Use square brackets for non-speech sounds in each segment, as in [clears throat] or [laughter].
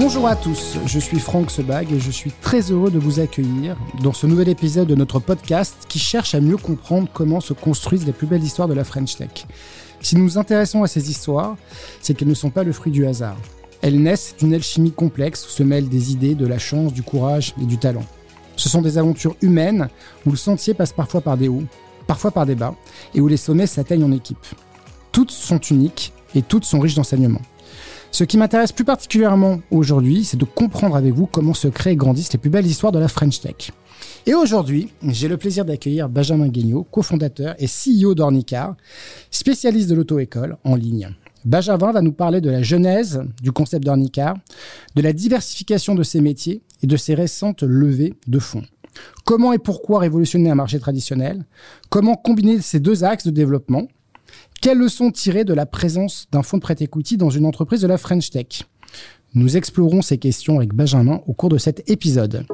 Bonjour à tous, je suis Franck Sebag et je suis très heureux de vous accueillir dans ce nouvel épisode de notre podcast qui cherche à mieux comprendre comment se construisent les plus belles histoires de la French Tech. Si nous nous intéressons à ces histoires, c'est qu'elles ne sont pas le fruit du hasard. Elles naissent d'une alchimie complexe où se mêlent des idées, de la chance, du courage et du talent. Ce sont des aventures humaines où le sentier passe parfois par des hauts, parfois par des bas, et où les sommets s'atteignent en équipe. Toutes sont uniques et toutes sont riches d'enseignements. Ce qui m'intéresse plus particulièrement aujourd'hui, c'est de comprendre avec vous comment se créent et grandissent les plus belles histoires de la French Tech. Et aujourd'hui, j'ai le plaisir d'accueillir Benjamin Guignot, cofondateur et CEO d'Ornicar, spécialiste de l'auto-école en ligne. Benjamin va nous parler de la genèse du concept d'Ornicar, de la diversification de ses métiers et de ses récentes levées de fonds. Comment et pourquoi révolutionner un marché traditionnel? Comment combiner ces deux axes de développement? Quelles leçons tirer de la présence d'un fonds de prêt equity dans une entreprise de la French Tech? Nous explorons ces questions avec Benjamin au cours de cet épisode.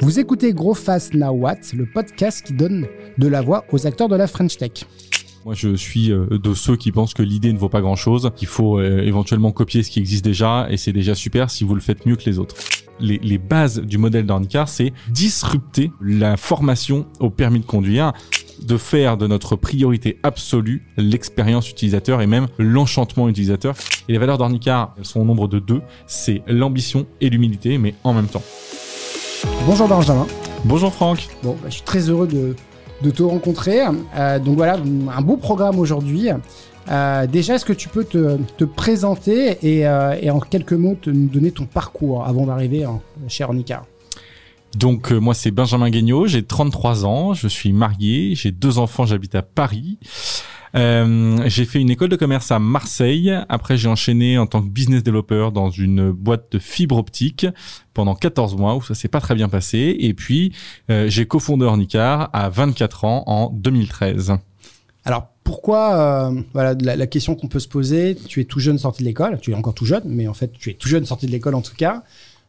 Vous écoutez Gros Fast Now What, le podcast qui donne de la voix aux acteurs de la French Tech. Moi, je suis euh, de ceux qui pensent que l'idée ne vaut pas grand-chose, qu'il faut euh, éventuellement copier ce qui existe déjà, et c'est déjà super si vous le faites mieux que les autres. Les, les bases du modèle d'Ornicar, c'est disrupter la formation au permis de conduire de faire de notre priorité absolue l'expérience utilisateur et même l'enchantement utilisateur. Et les valeurs d'Ornicar, elles sont au nombre de deux. C'est l'ambition et l'humilité, mais en même temps. Bonjour Benjamin. Bonjour Franck. Bon, bah, je suis très heureux de, de te rencontrer. Euh, donc voilà, un beau programme aujourd'hui. Euh, déjà, est-ce que tu peux te, te présenter et, euh, et, en quelques mots te, nous donner ton parcours avant d'arriver chez Ornicar donc euh, moi c'est Benjamin Guignot, j'ai 33 ans, je suis marié, j'ai deux enfants, j'habite à Paris. Euh, j'ai fait une école de commerce à Marseille. Après, j'ai enchaîné en tant que business developer dans une boîte de fibre optique pendant 14 mois où ça s'est pas très bien passé. Et puis, euh, j'ai cofondé Ornicar à 24 ans en 2013. Alors, pourquoi euh, Voilà, la, question qu'on peut se poser. Tu es tout jeune sorti de l'école. Tu es encore tout jeune, mais en fait, tu es tout jeune sorti de l'école en tout cas.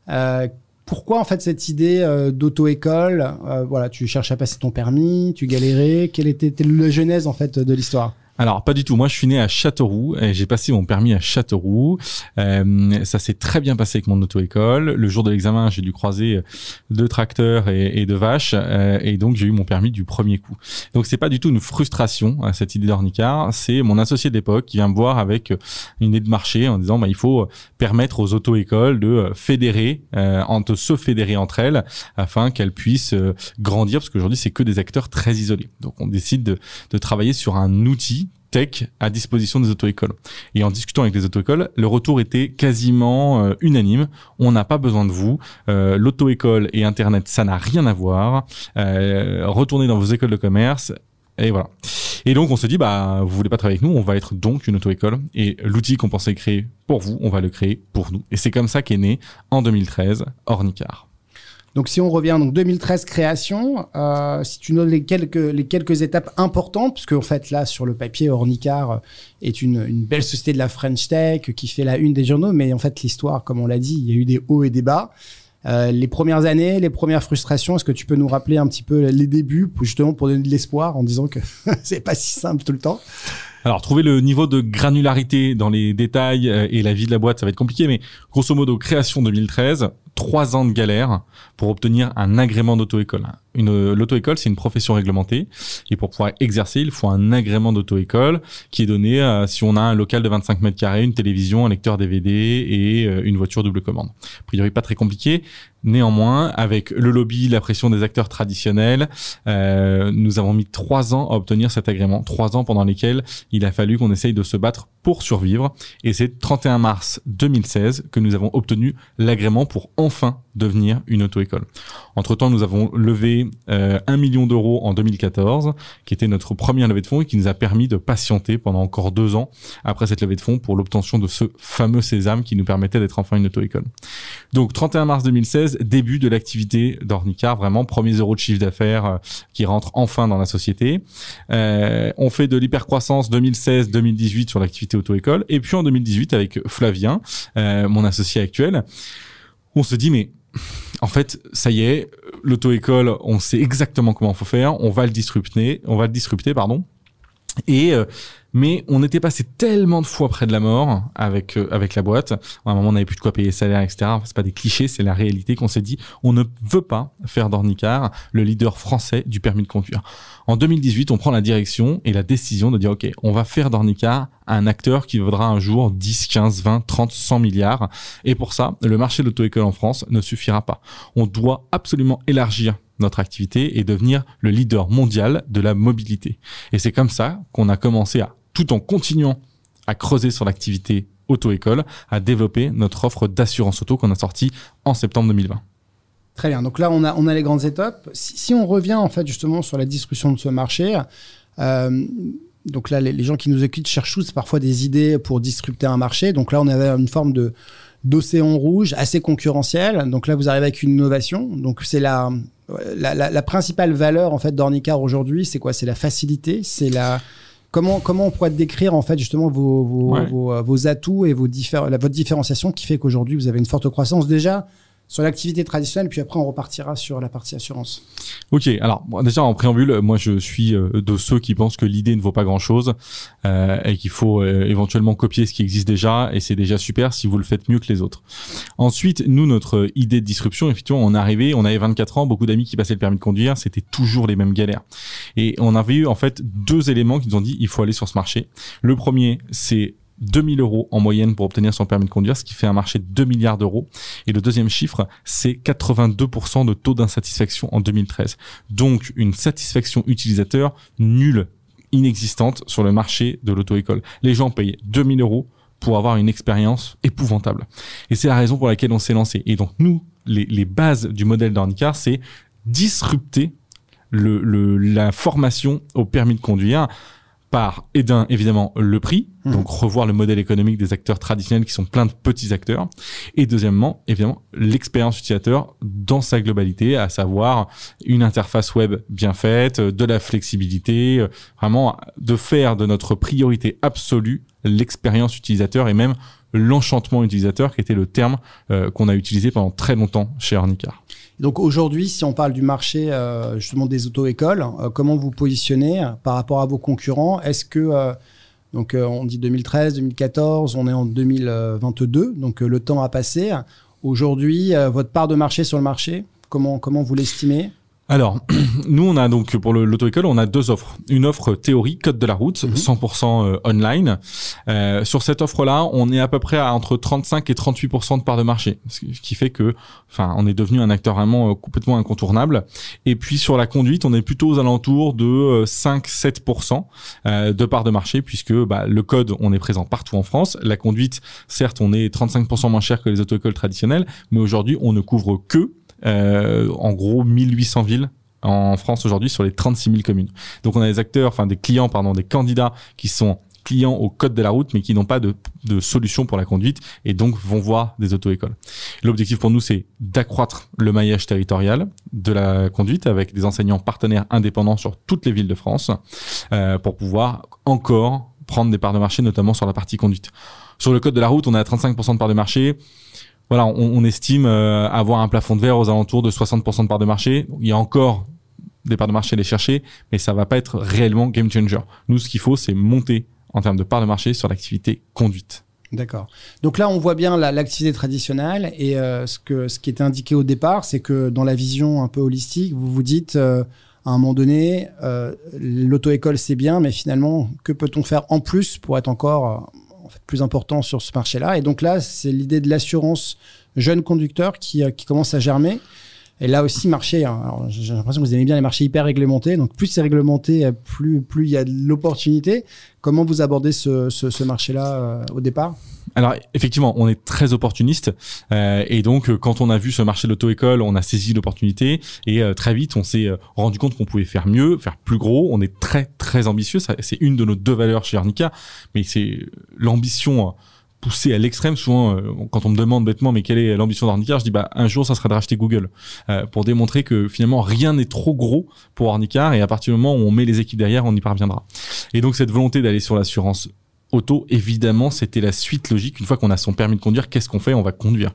Euh, pourquoi en fait cette idée euh, d'auto-école Voilà, tu cherches à passer ton permis, tu galérais. Quelle était la genèse en fait de l'histoire? Alors pas du tout. Moi, je suis né à Châteauroux et j'ai passé mon permis à Châteauroux. Euh, ça s'est très bien passé avec mon auto-école. Le jour de l'examen, j'ai dû croiser deux tracteurs et, deux vaches euh, et donc j'ai eu mon permis du premier coup. Donc c'est pas du tout une frustration à cette idée d'ornicar. C'est mon associé d'époque qui vient me voir avec une idée de marché en disant bah il faut permettre aux auto-écoles de fédérer, euh, de se fédérer entre elles afin qu'elles puissent euh, grandir parce qu'aujourd'hui c'est que des acteurs très isolés. Donc on décide de, de travailler sur un outil tech à disposition des auto-écoles. Et en discutant avec les auto-écoles, le retour était quasiment euh, unanime. On n'a pas besoin de vous. Euh, L'auto-école et Internet, ça n'a rien à voir. Euh, retournez dans vos écoles de commerce. Et voilà. Et donc on se dit bah vous voulez pas travailler avec nous, on va être donc une auto-école et l'outil qu'on pensait créer pour vous, on va le créer pour nous. Et c'est comme ça qu'est né en 2013 Ornicar. Donc si on revient donc 2013 création, euh, si tu notes les quelques les quelques étapes importantes, puisque en fait là sur le papier Ornicar est une, une belle société de la French Tech qui fait la une des journaux, mais en fait l'histoire, comme on l'a dit, il y a eu des hauts et des bas. Euh, les premières années, les premières frustrations, est-ce que tu peux nous rappeler un petit peu les débuts, justement pour donner de l'espoir en disant que [laughs] c'est pas si simple tout le temps? Alors, trouver le niveau de granularité dans les détails euh, et la vie de la boîte, ça va être compliqué, mais grosso modo, création 2013, trois ans de galère pour obtenir un agrément d'auto-école. Une, l'auto-école, c'est une profession réglementée. Et pour pouvoir exercer, il faut un agrément d'auto-école qui est donné euh, si on a un local de 25 mètres carrés, une télévision, un lecteur DVD et euh, une voiture double commande. A priori, pas très compliqué. Néanmoins, avec le lobby, la pression des acteurs traditionnels, euh, nous avons mis trois ans à obtenir cet agrément. Trois ans pendant lesquels il a fallu qu'on essaye de se battre pour survivre. Et c'est 31 mars 2016 que nous avons obtenu l'agrément pour enfin devenir une auto-école. Entre-temps, nous avons levé euh, 1 million d'euros en 2014, qui était notre première levée de fonds et qui nous a permis de patienter pendant encore deux ans après cette levée de fonds pour l'obtention de ce fameux sésame qui nous permettait d'être enfin une auto-école. Donc 31 mars 2016, début de l'activité d'Ornicar, vraiment premier euro de chiffre d'affaires euh, qui rentre enfin dans la société. Euh, on fait de l'hypercroissance 2016-2018 sur l'activité auto-école et puis en 2018 avec Flavien, euh, mon associé actuel, on se dit mais en fait, ça y est, l'auto-école, on sait exactement comment faut faire, on va le disrupter, on va le disrupter, pardon. Et euh, mais on était passé tellement de fois près de la mort avec euh, avec la boîte. À un moment, on n'avait plus de quoi payer salaire, etc. C'est pas des clichés, c'est la réalité qu'on s'est dit. On ne veut pas faire d'Ornicar le leader français du permis de conduire. En 2018, on prend la direction et la décision de dire ok, on va faire d'Ornicar un acteur qui vaudra un jour 10, 15, 20, 30, 100 milliards. Et pour ça, le marché de l'auto-école en France ne suffira pas. On doit absolument élargir notre activité et devenir le leader mondial de la mobilité. Et c'est comme ça qu'on a commencé à, tout en continuant à creuser sur l'activité auto-école, à développer notre offre d'assurance auto qu'on a sortie en septembre 2020. Très bien. Donc là, on a, on a les grandes étapes. Si, on revient en fait justement sur la distribution de ce marché, euh, donc là, les, gens qui nous écoutent cherchent tous parfois des idées pour disrupter un marché. Donc là, on avait une forme de d'océan rouge assez concurrentiel. Donc là, vous arrivez avec une innovation. Donc c'est la, la, principale valeur en fait d'Ornicar aujourd'hui, c'est quoi? C'est la facilité, c'est la comment comment on pourrait décrire en fait justement vos vos, vos, atouts et vos la, votre différenciation qui fait qu'aujourd'hui vous avez une forte croissance déjà sur l'activité traditionnelle, puis après on repartira sur la partie assurance. Ok, alors déjà en préambule, moi je suis euh, de ceux qui pensent que l'idée ne vaut pas grand-chose euh, et qu'il faut euh, éventuellement copier ce qui existe déjà et c'est déjà super si vous le faites mieux que les autres. Ensuite, nous notre idée de disruption, effectivement, on arrivé, on avait 24 ans, beaucoup d'amis qui passaient le permis de conduire, c'était toujours les mêmes galères. Et on avait eu en fait deux éléments qui nous ont dit il faut aller sur ce marché. Le premier, c'est 2000 euros en moyenne pour obtenir son permis de conduire, ce qui fait un marché de 2 milliards d'euros. Et le deuxième chiffre, c'est 82% de taux d'insatisfaction en 2013. Donc une satisfaction utilisateur nulle, inexistante sur le marché de l'auto-école. Les gens payent 2000 euros pour avoir une expérience épouvantable. Et c'est la raison pour laquelle on s'est lancé. Et donc nous, les, bases du modèle d'Ornicar, c'est disrupter le, la formation au permis de conduire par, et d'un, évidemment, le prix, mmh. donc revoir le modèle économique des acteurs traditionnels qui sont plein de petits acteurs, et deuxièmement, évidemment, l'expérience utilisateur dans sa globalité, à savoir une interface web bien faite, de la flexibilité, vraiment de faire de notre priorité absolue l'expérience utilisateur et même l'enchantement utilisateur, qui était le terme euh, qu'on a utilisé pendant très longtemps chez Arnicar. Donc aujourd'hui, si on parle du marché euh, justement des auto-écoles, euh, comment vous positionnez par rapport à vos concurrents? Est-ce que euh, donc on dit 2013, 2014, on est en 2022, donc le temps a passé. Aujourd'hui, votre part de marché sur le marché, comment comment vous l'estimez? Alors, [clears throat] nous, on a donc pour l'auto-école, on a deux offres. Une offre théorie, code de la route, 100% mhm. euh, online. Euh, sur cette offre-là, on est à peu près à entre 35 et 38% de part de marché, ce qui fait que, enfin, on est devenu un acteur vraiment euh, complètement incontournable. Et puis sur la conduite, on est plutôt aux alentours de 5-7% de part de marché, puisque bah, le code, on est présent partout en France. La conduite, certes, on est 35% moins cher que les auto-écoles traditionnelles, mais aujourd'hui, on ne couvre que euh, en gros 1800 villes en France aujourd'hui sur les 36 000 communes. Donc on a des acteurs, enfin des clients, pardon, des candidats qui sont clients au code de la route mais qui n'ont pas de, de solution pour la conduite et donc vont voir des auto-écoles. L'objectif pour nous c'est d'accroître le maillage territorial de la conduite avec des enseignants partenaires indépendants sur toutes les villes de France euh, pour pouvoir encore prendre des parts de marché notamment sur la partie conduite. Sur le code de la route on a 35% de parts de marché voilà, on, estime euh, avoir un plafond de verre aux alentours de 60% de parts de marché. Il y a encore des parts de marché à les chercher, mais ça va pas être réellement game changer. Nous, ce qu'il faut, c'est monter en termes de parts de marché sur l'activité conduite. D'accord. Donc là, on voit bien l'activité traditionnelle et euh, ce qui était indiqué au départ, c'est que dans la vision un peu holistique, vous vous dites euh, à un moment donné, l'auto-école c'est bien, mais finalement, que peut-on faire en plus pour être encore plus important sur ce marché-là. Et donc là, c'est l'idée de l'assurance jeune conducteur qui, euh, qui commence à germer. Et là aussi, marché, hein, j'ai l'impression que vous aimez bien les marchés hyper réglementés. Donc, plus c'est réglementé, euh, plus plus il y a de l'opportunité. Comment vous abordez ce, ce, ce marché-là euh, au départ? Alors effectivement, on est très opportuniste euh, et donc quand on a vu ce marché de l'auto-école, on a saisi l'opportunité et très vite on s'est rendu compte qu'on pouvait faire mieux, faire plus gros. On est très très ambitieux, c'est une de nos deux valeurs chez Arnica, mais c'est l'ambition poussé à l'extrême. Souvent, euh, quand on me demande bêtement, mais quelle est l'ambition d'Arnicar, je dis bah un jour, ça sera de racheter Google euh, pour démontrer que finalement rien n'est trop gros pour Arnicar et à partir du moment où on met les équipes derrière, on y parviendra. Et donc cette volonté d'aller sur l'assurance auto, évidemment, c'était la suite logique. Une fois qu'on a son permis de conduire, qu'est-ce qu'on fait? On va conduire.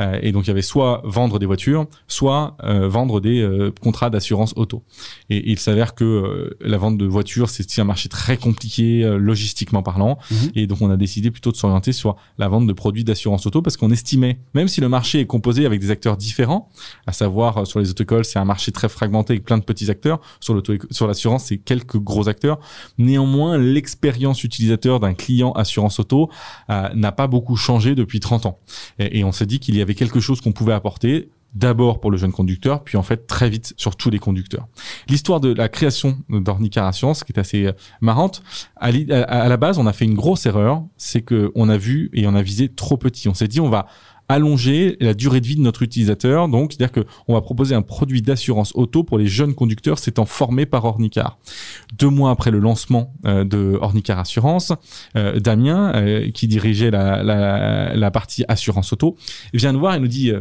Euh, et donc, il y avait soit vendre des voitures, soit euh, vendre des euh, contrats d'assurance auto. Et, il s'avère que la vente de voitures, c'est un marché très compliqué, logistiquement parlant. Mhm. Et donc, on a décidé plutôt de s'orienter sur la vente de produits d'assurance auto parce qu'on estimait, même si le marché est composé avec des acteurs différents, à savoir sur les autocoles, c'est un marché très fragmenté avec plein de petits acteurs. Sur sur l'assurance, c'est quelques gros acteurs. Néanmoins, l'expérience utilisateur d'un client assurance auto euh, n'a pas beaucoup changé depuis 30 ans. Et, on s'est dit qu'il y avait quelque chose qu'on pouvait apporter d'abord pour le jeune conducteur, puis en fait très vite sur tous les conducteurs. L'histoire de la création d'Ornicar Assurance, qui est assez euh, marrante, à, à, la base, on a fait une grosse erreur, c'est que on a vu et on a visé trop petit. On s'est dit, on va allonger la durée de vie de notre utilisateur. Donc, c'est-à-dire qu'on va proposer un produit d'assurance auto pour les jeunes conducteurs s'étant formés par Ornicar. Deux mois après le lancement euh, de Ornicar Assurance, euh, Damien, euh, qui dirigeait la, partie assurance auto, vient nous voir et nous dit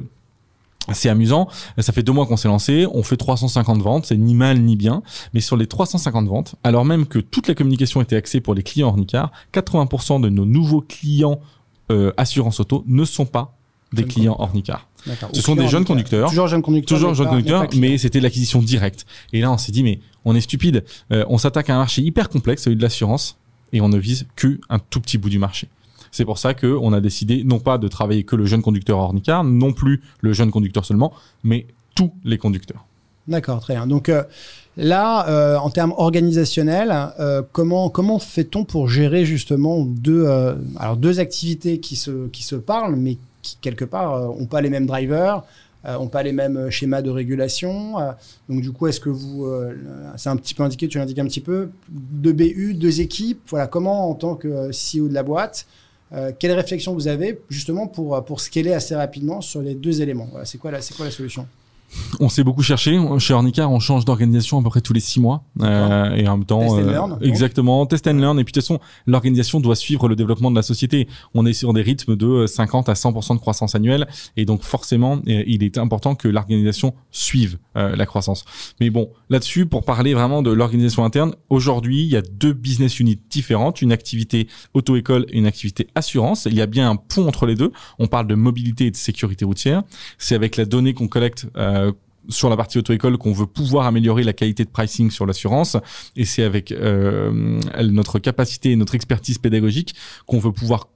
c'est amusant. Ça fait deux mois qu'on s'est lancé. On fait 350 ventes. C'est ni mal ni bien. Mais sur les 350 ventes, alors même que toute la communication était axée pour les clients Ornicar, 80% de nos nouveaux clients assurance auto ne sont pas des clients Ornicar. Ce sont des jeunes conducteurs. Toujours jeunes conducteurs. Toujours jeunes conducteurs, mais c'était l'acquisition directe. Et là, on s'est dit, mais on est stupide. Euh, on s'attaque à un marché hyper complexe, celui de l'assurance, et on ne vise que un tout petit bout du marché. C'est pour ça qu'on a décidé non pas de travailler que le jeune conducteur Ornicar, non plus le jeune conducteur seulement, mais tous les conducteurs. D'accord, très bien. Donc euh, là, euh, en termes organisationnels, euh, comment comment fait-on pour gérer justement deux alors deux activités qui se qui se parlent, mais qui quelque part n'ont pas les mêmes drivers, n'ont pas les mêmes schémas de régulation. donc du coup, est-ce que vous, c'est un petit peu indiqué, tu l'indiques un petit peu, deux BU, deux équipes. Voilà, comment en tant que CEO de la boîte, quelle réflexion vous avez justement pour pour scaler assez rapidement sur les deux éléments? Voilà, C'est quoi quoi la solution? On s'est beaucoup cherché. Chez Ornicar, on change d'organisation à peu près tous les six mois. Euh, et en même temps, test and euh, learn, exactement, test and learn. Et puis de toute façon, l'organisation doit suivre le développement de la société. On est sur des rythmes de 50 à 100% de croissance annuelle. Et donc forcément, euh, il est important que l'organisation suive la croissance. Mais bon, là-dessus, pour parler vraiment de l'organisation interne, aujourd'hui, il y a deux business units différentes, une activité auto-école et une activité assurance. Il y a bien un pont entre les deux. On parle de mobilité et de sécurité routière. C'est avec la donnée qu'on collecte euh, sur la partie auto-école qu'on veut pouvoir améliorer la qualité de pricing sur l'assurance et c'est avec euh, notre capacité et notre expertise pédagogique qu'on veut pouvoir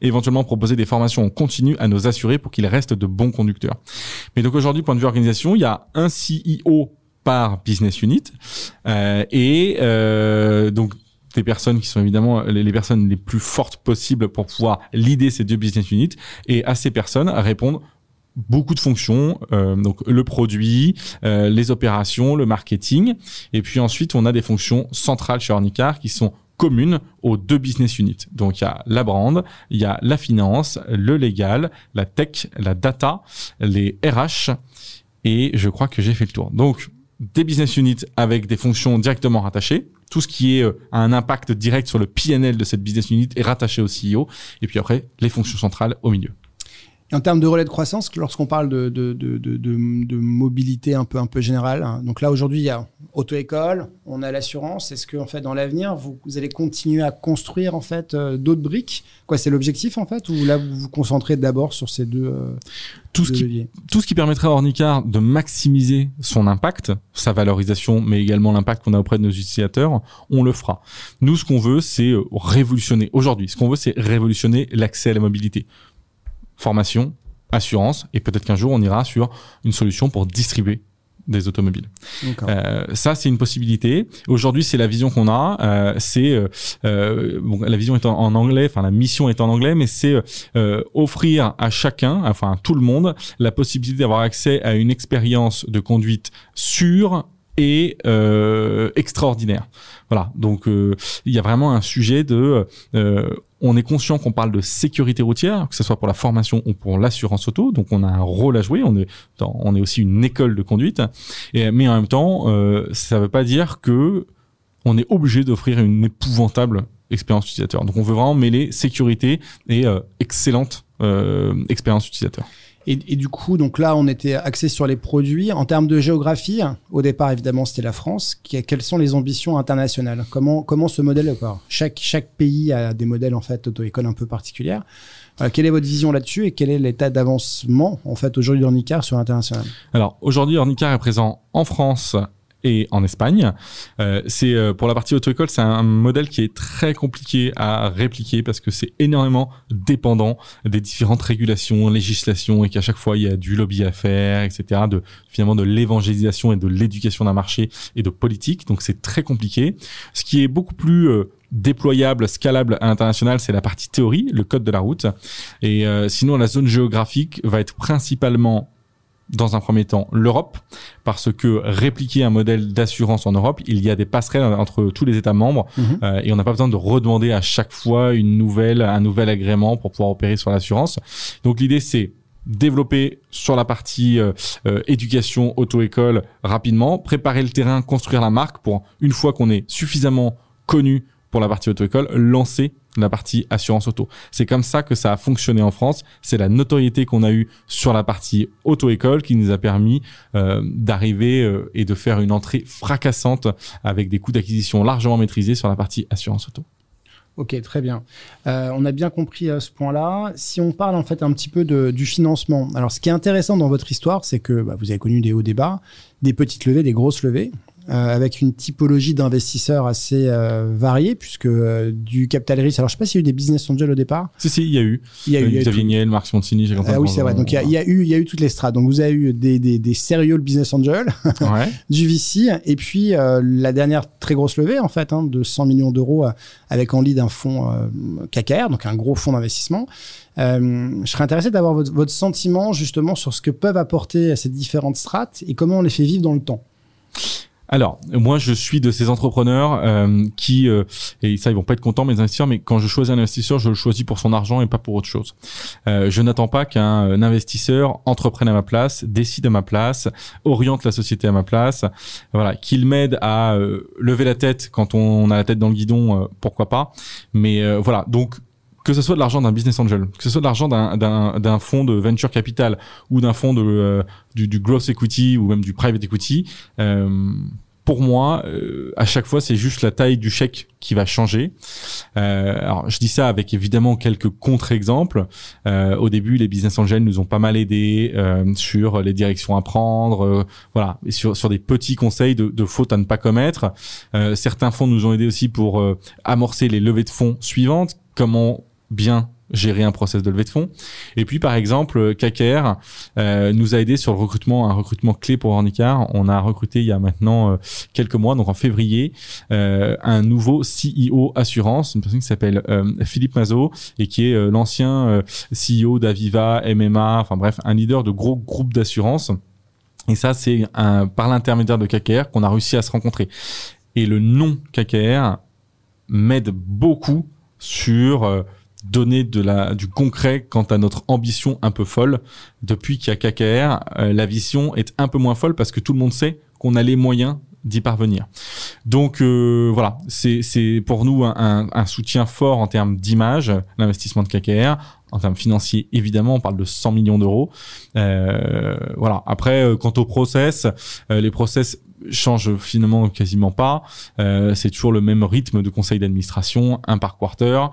éventuellement proposer des formations en continu à nos assurés pour qu'ils restent de bons conducteurs. Mais donc aujourd'hui, point de vue organisation, il y a un CEO par business unit euh, et euh, donc des personnes qui sont évidemment les, les, personnes les plus fortes possibles pour pouvoir leader ces deux business units et à ces personnes répondre beaucoup de fonctions, euh, donc le produit, euh, les opérations, le marketing, et puis ensuite on a des fonctions centrales chez Ornicar qui sont communes aux deux business units. Donc il y a la brand, il y a la finance, le légal, la tech, la data, les RH, et je crois que j'ai fait le tour. Donc des business units avec des fonctions directement rattachées, tout ce qui est euh, un impact direct sur le PNL de cette business unit est rattaché au CEO, et puis après les fonctions centrales au milieu. Et en termes de relais de croissance, lorsqu'on parle de, de, de, de, mobilité un peu, un peu générale, hein, donc là aujourd'hui il y a auto-école, on a l'assurance. Est-ce que en fait dans l'avenir vous, vous, allez continuer à construire en fait euh, d'autres briques? Quoi, c'est l'objectif en fait, ou là vous vous concentrez d'abord sur ces deux euh, tout ce qui tout ce qui permettrait à Ornicar de maximiser son impact, sa valorisation, mais également l'impact qu'on a auprès de nos utilisateurs, on le fera. Nous, ce qu'on veut, c'est révolutionner aujourd'hui. Ce qu'on veut, c'est révolutionner l'accès à la mobilité formation, assurance, et peut-être qu'un jour on ira sur une solution pour distribuer des automobiles. Euh, ça, c'est une possibilité. Aujourd'hui, c'est la vision qu'on a. Euh, c'est euh, euh bon, la vision est en, anglais, enfin la mission est en anglais, mais c'est euh, offrir à chacun, enfin à tout le monde, la possibilité d'avoir accès à une expérience de conduite sûre et extraordinaire. Voilà. Donc il y a vraiment un sujet de on est conscient qu'on parle de sécurité routière, que ce soit pour la formation ou pour l'assurance auto. Donc, on a un rôle à jouer. On est, on est aussi une école de conduite. Mais en même temps, euh, ça ne veut pas dire que on est obligé d'offrir une épouvantable expérience utilisateur. Donc, on veut vraiment mêler sécurité et euh, excellente euh, expérience utilisateur. Et, du coup, donc là, on était axé sur les produits. En termes de géographie, au départ, évidemment, c'était la France. Quelles sont les ambitions internationales? Comment comment ce modèle Chaque chaque pays a des modèles en fait auto-école un peu particulières. Euh, quelle est votre vision là-dessus et quel est l'état d'avancement en fait aujourd'hui d'Ornicar sur l'international? Alors aujourd'hui, Ornicar est présent en France et en Espagne. Euh, c'est euh, pour la partie auto-école, c'est un modèle qui est très compliqué à répliquer parce que c'est énormément dépendant des différentes régulations, législations et qu'à chaque fois il y a du lobby à faire, etc. De finalement de l'évangélisation et de l'éducation d'un marché et de politique. Donc c'est très compliqué. Ce qui est beaucoup plus euh, déployable, scalable à l'international, c'est la partie théorie, le code de la route. Et euh, sinon, la zone géographique va être principalement dans un premier temps l'Europe, parce que répliquer un modèle d'assurance en Europe, il y a des passerelles entre tous les États membres mhm. euh, et on n'a pas besoin de redemander à chaque fois une nouvelle, un nouvel agrément pour pouvoir opérer sur l'assurance. Donc l'idée c'est développer sur la partie euh, euh, éducation auto-école rapidement, préparer le terrain, construire la marque pour une fois qu'on est suffisamment connu pour la partie auto-école, lancer la partie assurance auto. C'est comme ça que ça a fonctionné en France. C'est la notoriété qu'on a eue sur la partie auto-école qui nous a permis euh, d'arriver euh, et de faire une entrée fracassante avec des coûts d'acquisition largement maîtrisés sur la partie assurance auto. Ok, très bien. Euh, on a bien compris ce point-là. Si on parle en fait un petit peu du financement, alors ce qui est intéressant dans votre histoire, c'est que bah, vous avez connu des hauts débats, des petites levées, des grosses levées. Euh, avec une typologie d'investisseurs assez euh, variée, puisque euh, du capital risque. Alors, je sais pas s'il y a eu des business angels au départ. Si, si, il y a eu. Il y a eu. Xavier Niel, Marc Simoncini, j'ai Ah oui, c'est vrai. Donc, il y, a, il y, a eu, il y a eu toutes les strates. Donc, vous avez eu des, des, des sérieux business angels, [laughs] ouais. du VC, et puis la dernière très grosse levée, en fait, hein, de 100 millions d'euros avec en lead un fonds KKR, donc un gros fonds d'investissement. Je serais intéressé d'avoir votre, votre, sentiment justement sur ce que peuvent apporter ces différentes strates et comment on les fait vivre dans le temps. Alors, moi, je suis de ces entrepreneurs euh, qui, euh, et ça, ils vont pas être contents, mes investisseurs, mais quand je choisis un investisseur, je le choisis pour son argent et pas pour autre chose. Euh, je n'attends pas qu'un investisseur entreprenne à ma place, décide à ma place, oriente la société à ma place, voilà, qu'il m'aide à lever la tête quand on a la tête dans le guidon, pourquoi pas. Mais voilà, donc que ce soit de l'argent d'un business angel, que ce soit de l'argent d'un fonds de venture capital ou d'un fonds de euh, du, du, growth equity ou même du private equity, euh, pour moi, euh, à chaque fois, c'est juste la taille du chèque qui va changer. Euh, alors, je dis ça avec évidemment quelques contre-exemples. Euh, au début, les business angels nous ont pas mal aidés sur les directions à prendre, voilà, et sur sur des petits conseils de, de fautes à ne pas commettre. certains fonds nous ont aidés aussi pour amorcer les levées de fonds suivantes. Comment bien gérer un process de levée de fonds. Et puis par exemple, KKR euh, nous a aidé sur le recrutement, un recrutement clé pour Ornicar. On a recruté il y a maintenant euh, quelques mois, donc en février, euh, un nouveau CEO assurance, une personne qui s'appelle euh, Philippe Mazot et qui est l'ancien CEO d'Aviva, MMA, enfin bref, un leader de gros groupes d'assurance. Et ça, c'est par l'intermédiaire de KKR qu'on a réussi à se rencontrer. Et le nom KKR m'aide beaucoup sur donner de la, du concret quant à notre ambition un peu folle. Depuis qu'il y a KKR, euh, la vision est un peu moins folle parce que tout le monde sait qu'on a les moyens d'y parvenir. Donc euh, voilà, c'est pour nous un, un, soutien fort en termes d'image, l'investissement de KKR. En termes financiers, évidemment, on parle de 100 millions d'euros. Euh, voilà. Après, euh, quant au process, les process change finalement quasiment pas. Euh, c'est toujours le même rythme de conseil d'administration, un par quarter.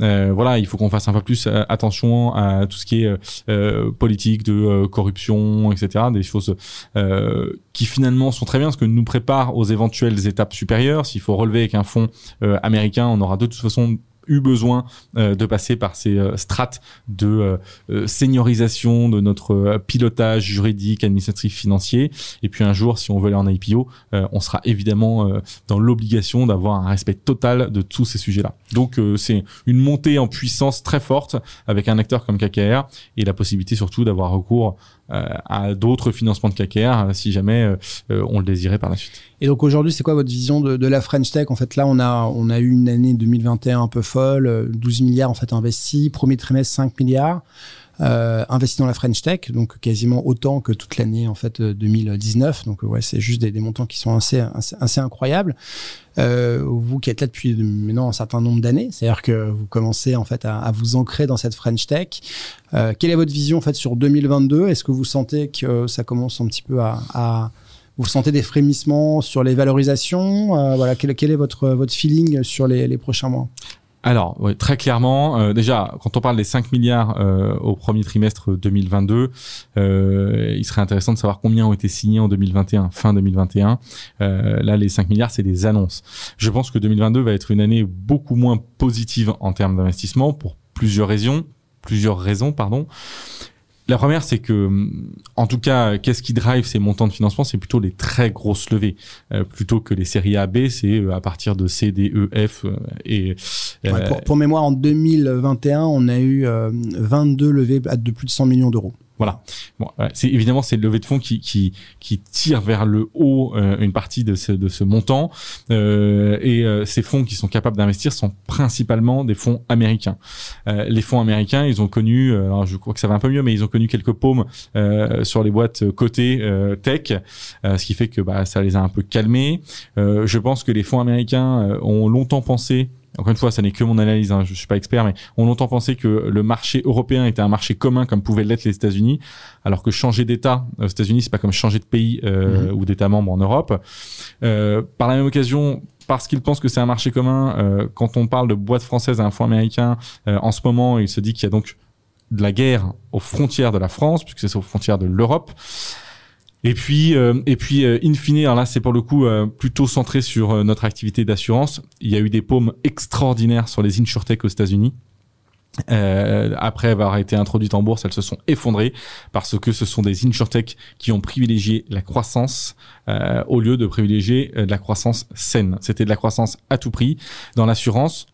Euh, voilà, il faut qu'on fasse un peu plus euh, attention à tout ce qui est euh, politique de euh, corruption, etc. Des choses qui finalement sont très bien, parce que nous prépare aux éventuelles étapes supérieures. S'il faut relever avec un fonds américain, on aura de toute façon eu besoin euh, de passer par ces euh, strates de euh, seniorisation de notre pilotage juridique, administratif, financier. Et puis un jour, si on veut aller en IPO, on sera évidemment dans l'obligation d'avoir un respect total de tous ces sujets-là. Donc c'est une montée en puissance très forte avec un acteur comme KKR et la possibilité surtout d'avoir recours à d'autres financements de KKR si jamais on le désirait par la suite. Et donc aujourd'hui, c'est quoi votre vision de, de, la French Tech? En fait, là, on a, on a eu une année 2021 un peu folle, 12 milliards en fait investis, premier trimestre 5 milliards. euh, dans la French Tech, donc quasiment autant que toute l'année en fait 2019. Donc ouais, c'est juste des, montants qui sont assez incroyables. Euh, vous qui êtes là depuis maintenant un certain nombre d'années, c'est-à-dire que vous commencez en fait à, vous ancrer dans cette French Tech. Euh, quelle est votre vision en fait sur 2022 Est-ce que vous sentez que ça commence un petit peu à, vous sentez des frémissements sur les valorisations? Euh, Voilà, quel, est votre feeling sur les prochains mois? Alors, très clairement, euh, déjà, quand on parle des 5 milliards euh, au premier trimestre 2022, euh, il serait intéressant de savoir combien ont été signés en 2021, fin 2021. Euh, là, les 5 milliards, c'est des annonces. Je pense que 2022 va être une année beaucoup moins positive en termes d'investissement pour plusieurs raisons. Plusieurs raisons, pardon. La première, c'est que, en tout cas, qu'est-ce qui drive ces montants de financement C'est plutôt les très grosses levées, euh, plutôt que les séries A, B. C'est euh, à partir de C, D, E, F euh, et. Ouais, pour, pour, mémoire, en 2021, on a eu 22 levées de plus de 100 millions d'euros. Voilà. Bon, c'est évidemment c'est le levée de fonds qui qui qui tire vers le haut euh, une partie de ce de ce montant euh, et euh, ces fonds qui sont capables d'investir sont principalement des fonds américains. Euh, les fonds américains, ils ont connu alors je crois que ça va un peu mieux mais ils ont connu quelques paumes euh, sur les boîtes côté tech ce qui fait que bah ça les a un peu calmés. je pense que les fonds américains ont longtemps pensé encore une fois, ça n'est que mon analyse, hein, je suis pas expert, mais on longtemps pensé que le marché européen était un marché commun comme pouvaient l'être les États-Unis, alors que changer d'État aux États-Unis, c'est pas comme changer de pays euh, mmh. ou d'État membre en Europe. Euh, par la même occasion, parce qu'ils pensent que c'est un marché commun, euh, quand on parle de boîte française à un fonds américain, euh, en ce moment, il se dit qu'il y a donc de la guerre aux frontières de la France, puisque c'est aux frontières de l'Europe. Et puis, euh, et puis, euh, in fine, alors là, c'est pour le coup euh, plutôt centré sur euh, notre activité d'assurance. Il y a eu des paumes extraordinaires sur les insurtech aux États-Unis. Euh, après avoir été introduites en bourse, elles se sont effondrées parce que ce sont des insurtech qui ont privilégié la croissance euh, au lieu de privilégier de la croissance saine. C'était de la croissance à tout prix. Dans l'assurance,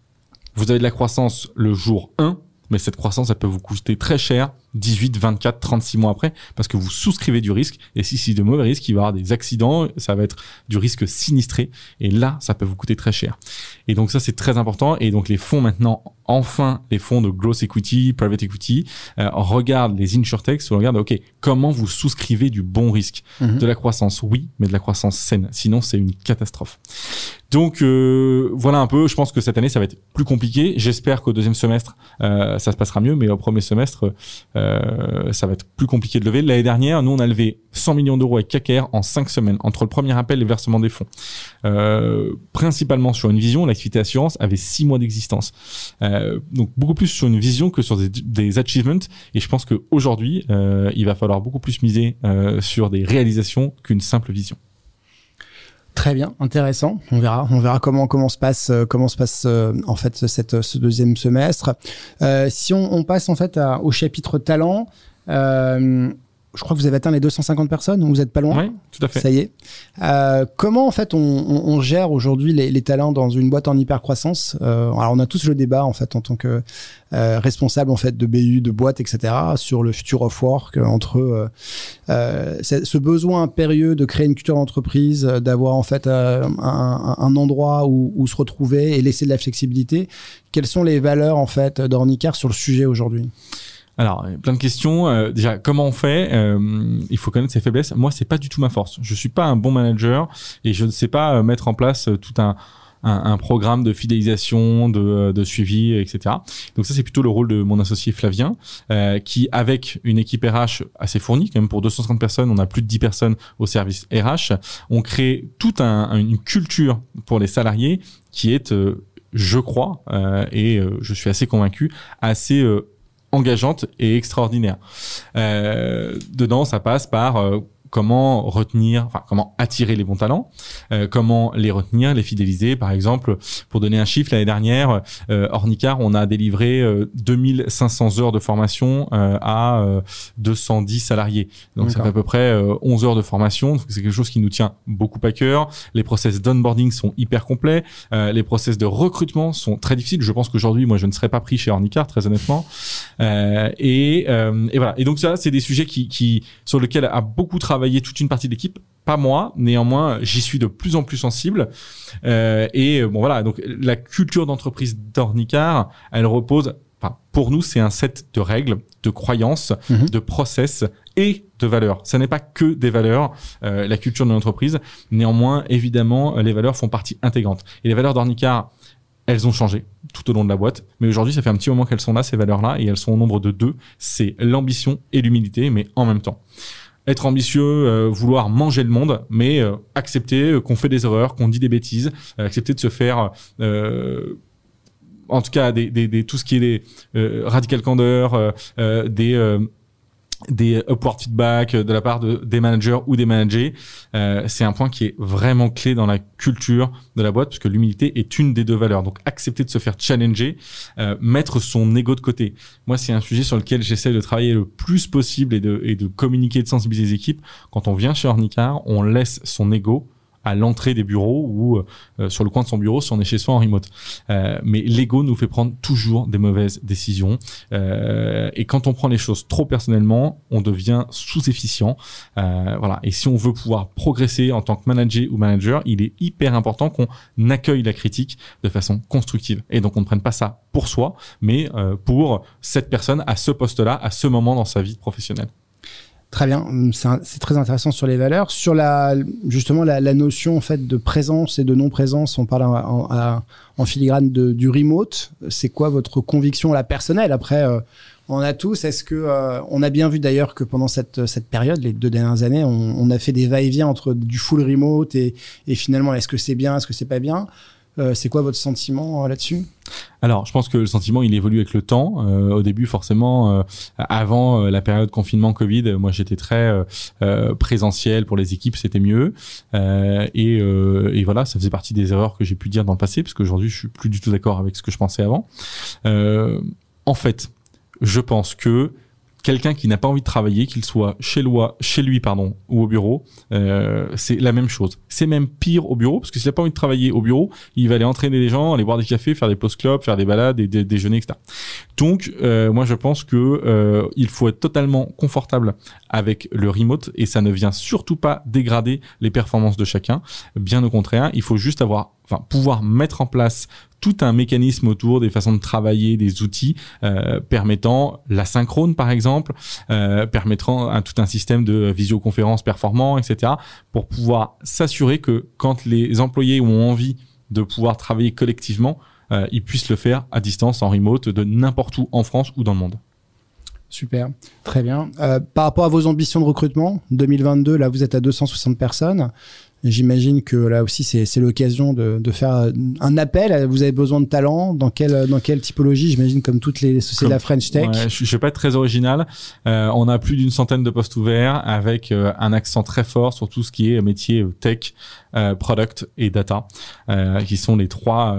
vous avez de la croissance le jour 1, mais cette croissance, elle peut vous coûter très cher 18, 24, 36 mois après, parce que vous souscrivez du risque. Et si c'est de mauvais risques, il va y avoir des accidents, ça va être du risque sinistré. Et là, ça peut vous coûter très cher. Et donc ça, c'est très important. Et donc les fonds maintenant, enfin, les fonds de growth equity, private equity, euh, regardent les insurtechs, regardent, OK, comment vous souscrivez du bon risque? Mm-hmm. De la croissance, oui, mais de la croissance saine. Sinon, c'est une catastrophe. Donc euh, voilà un peu, je pense que cette année, ça va être plus compliqué. J'espère qu'au deuxième semestre, euh, ça se passera mieux, mais au premier semestre, euh, ça va être plus compliqué de lever. L'année dernière, nous, on a levé 100 millions d'euros avec KKR en 5 semaines, entre le premier appel et le versement des fonds. Euh, principalement sur une vision, l'activité assurance avait 6 mois d'existence. Euh, donc beaucoup plus sur une vision que sur des, des achievements. Et je pense qu'aujourd'hui, euh, il va falloir beaucoup plus miser euh, sur des réalisations qu'une simple vision. Très bien, intéressant. On verra, on verra comment comment se passe euh, comment se passe euh, en fait cette ce deuxième semestre. Euh, si on, passe en fait au chapitre talent, euh, je crois que vous avez atteint les 250 personnes, donc vous êtes pas loin. Oui, tout à fait. Ça y est. Euh, comment en fait on, on, on gère aujourd'hui les, les, talents dans une boîte en hyper croissance euh, Alors on a tous le débat en fait en tant que euh, responsable en fait de BU, de boîte, etc. sur le futur of work entre euh, euh ce besoin impérieux de créer une culture d'entreprise, d'avoir en fait euh, un, un, endroit où, où, se retrouver et laisser de la flexibilité. Quelles sont les valeurs en fait d'Ornicar sur le sujet aujourd'hui? Alors, plein de questions. Euh, déjà, comment on fait euh, Il faut connaître ses faiblesses. Moi, c'est pas du tout ma force. Je suis pas un bon manager et je ne sais pas euh, mettre en place euh, tout un, un, un programme de fidélisation, de, de, suivi, etc. Donc ça, c'est plutôt le rôle de mon associé Flavien, euh, qui, avec une équipe RH assez fournie, quand même pour 250 personnes, on a plus de 10 personnes au service RH, on crée toute un, une culture pour les salariés qui est, je crois, et je suis assez convaincu, assez engageante et extraordinaire. Euh, dedans, ça passe par euh, comment retenir, enfin comment attirer les bons talents, euh, comment les retenir, les fidéliser. Par exemple, pour donner un chiffre, l'année dernière, euh, Ornicar, on a délivré euh, 2500 heures de formation euh, à 210 euh, salariés. Donc ça fait à peu près 11 heures de formation. C'est quelque chose qui nous tient beaucoup à cœur. Les process d'onboarding sont hyper complets. les process de recrutement sont très difficiles. Je pense qu'aujourd'hui, moi, je ne serais pas pris chez Ornicar, très honnêtement. et, et voilà. Et donc ça, c'est des sujets qui, qui sur lesquels a beaucoup travaillé travailler toute une partie de l'équipe pas moi, néanmoins, j'y suis de plus en plus sensible. Euh, et bon voilà, donc la culture d'entreprise d'Ornicar, elle repose enfin, pour nous, c'est un set de règles, de croyances, Mhm. de process et de valeurs. Ça n'est pas que des valeurs, euh, la culture de l'entreprise. Néanmoins, évidemment, les valeurs font partie intégrante. Et les valeurs d'Ornicar, elles ont changé tout au long de la boîte. Mais aujourd'hui, ça fait un petit moment qu'elles sont là, ces valeurs-là, et elles sont au nombre de deux. C'est l'ambition et l'humilité, mais en même temps. Être ambitieux, euh, vouloir manger le monde, mais euh, accepter euh, qu'on fait des erreurs, qu'on dit des bêtises, accepter de se faire, en tout cas, des, tout ce qui est des euh, radical candeur, des des upward feedback de la part de, des managers ou des managers, euh, c'est un point qui est vraiment clé dans la culture de la boîte parce que l'humilité est une des deux valeurs. Donc accepter de se faire challenger, euh, mettre son ego de côté. Moi, c'est un sujet sur lequel j'essaie de travailler le plus possible et de, et de communiquer, de sensibiliser les équipes. Quand on vient chez Ornicar, on laisse son ego à l'entrée des bureaux ou euh, sur le coin de son bureau si on est chez soi en remote. Euh, mais l'ego nous fait prendre toujours des mauvaises décisions. Euh, et quand on prend les choses trop personnellement, on devient sous-efficient. Euh, voilà. Et si on veut pouvoir progresser en tant que manager ou manager, il est hyper important qu'on accueille la critique de façon constructive. Et donc on ne prenne pas ça pour soi, mais euh, pour cette personne à ce poste-là, à ce moment dans sa vie professionnelle. Très bien, Hum, c'est très intéressant sur les valeurs. Sur la, justement la, la notion en fait de présence et de non-présence, on parle en, en- en filigrane de, du remote. C'est quoi votre conviction la personnelle? Après, euh, on a tous. Est-ce que euh, on a bien vu d'ailleurs que pendant cette, cette période, les deux dernières années, on, on a fait des va-et-vient entre du full remote et, et finalement, est-ce que c'est bien, est-ce que c'est pas bien? Euh, C'est quoi votre sentiment euh, là-dessus? Alors, je pense que le sentiment, il évolue avec le temps. Euh, au début, forcément, avant la période confinement Covid, moi, j'étais très présentiel pour les équipes, c'était mieux. Et, voilà, ça faisait partie des erreurs que j'ai pu dire dans le passé, parce qu'aujourd'hui, je suis plus du tout d'accord avec ce que je pensais avant. En fait, je pense que quelqu'un qui n'a pas envie de travailler, qu'il soit chez, lui pardon, ou au bureau, euh, c'est la même chose. C'est même pire au bureau, parce que s'il n'a pas envie de travailler au bureau, il va aller entraîner les gens, aller boire des cafés, faire des post clubs, faire des balades, des, des etc. Donc, euh, moi, je pense que euh, il faut être totalement confortable avec le remote et ça ne vient surtout pas dégrader les performances de chacun. Bien au contraire, il faut juste avoir, enfin, pouvoir mettre en place tout un mécanisme autour des façons de travailler, des outils euh, permettant la synchrone, par exemple, euh, permettant un, tout un système de visioconférence performant, etc., pour pouvoir s'assurer que quand les employés ont envie de pouvoir travailler collectivement, euh, ils puissent le faire à distance, en remote, de n'importe où en France ou dans le monde. Super, très bien. Euh, par rapport à vos ambitions de recrutement, 2022, là, vous êtes à 260 personnes. J'imagine que là aussi, c'est l'occasion de, de faire un appel. Vous avez besoin de talent Dans quelle, dans quelle typologie? J'imagine comme toutes les sociétés de la French Tech. Ouais, je, je vais pas être très original. Euh, on a plus d'une centaine de postes ouverts avec euh, un accent très fort sur tout ce qui est métier euh, tech, euh, product et data, qui sont les trois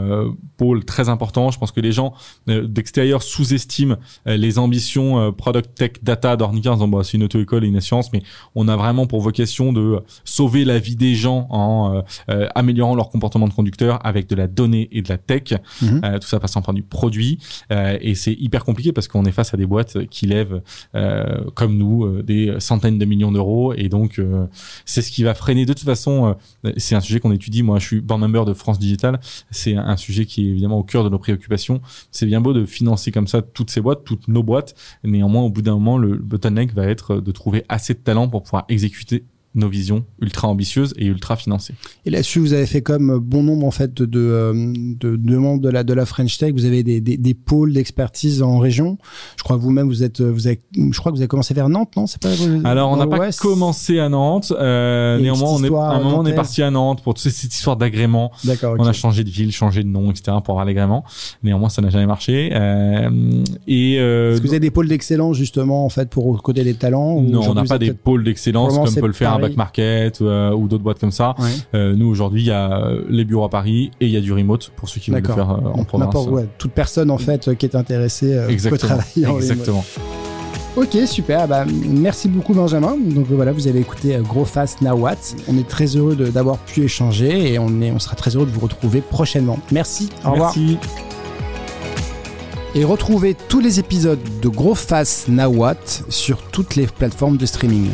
pôles très importants. Je pense que les gens d'extérieur sous-estiment les ambitions product, tech, data d'Ornica en disant bah, c'est une auto-école et une assurance, mais on a vraiment pour vocation de sauver la vie des gens en euh, euh, améliorant leur comportement de conducteur avec de la donnée et de la tech. Mhm. Euh, tout ça passant par du produit. Euh, et c'est hyper compliqué parce qu'on est face à des boîtes qui lèvent, comme nous, des centaines de millions d'euros. Et donc, c'est ce qui va freiner. De toute façon, c'est un sujet qu'on étudie. Moi, je suis board member de France Digital. C'est un, un sujet qui est évidemment au cœur de nos préoccupations. C'est bien beau de financer comme ça toutes ces boîtes, toutes nos boîtes. Néanmoins, au bout d'un moment, le bottleneck va être de trouver assez de talent pour pouvoir exécuter nos visions ultra ambitieuses et ultra financées. Et là-dessus, vous avez fait comme bon nombre en fait de, de, euh, de demandes de la, de la French Tech. Vous avez des, des, des pôles d'expertise en région. Je crois que vous-même, vous êtes, vous avez, je crois que vous avez commencé vers Nantes, non? C'est pas Alors, on n'a pas commencé à Nantes. Euh, néanmoins, on est, à un moment, on est parti à Nantes pour toute cette histoire d'agrément. D'accord. On a changé de ville, changé de nom, etc. pour avoir l'agrément. Néanmoins, ça n'a jamais marché. Euh, et euh, Est-ce que vous avez des pôles d'excellence justement en fait pour recruter des talents non, on n'a pas des pôles d'excellence comme peut le faire back market euh, ou d'autres boîtes comme ça. Ouais. Euh, nous aujourd'hui, il y a euh, les bureaux à Paris et il y a du remote pour ceux qui veulent le faire euh, en province. ouais, toute personne en fait qui est intéressée peut travailler en remote. Exactement. Ok, super. Bah, merci beaucoup, Benjamin. Donc voilà, vous avez écouté Gros Fast Now What. On est très heureux d'avoir pu échanger et on, est, on sera très heureux de vous retrouver prochainement. Merci. Au revoir. Merci. Et retrouvez tous les épisodes de Gros Fast Now What sur toutes les plateformes de streaming.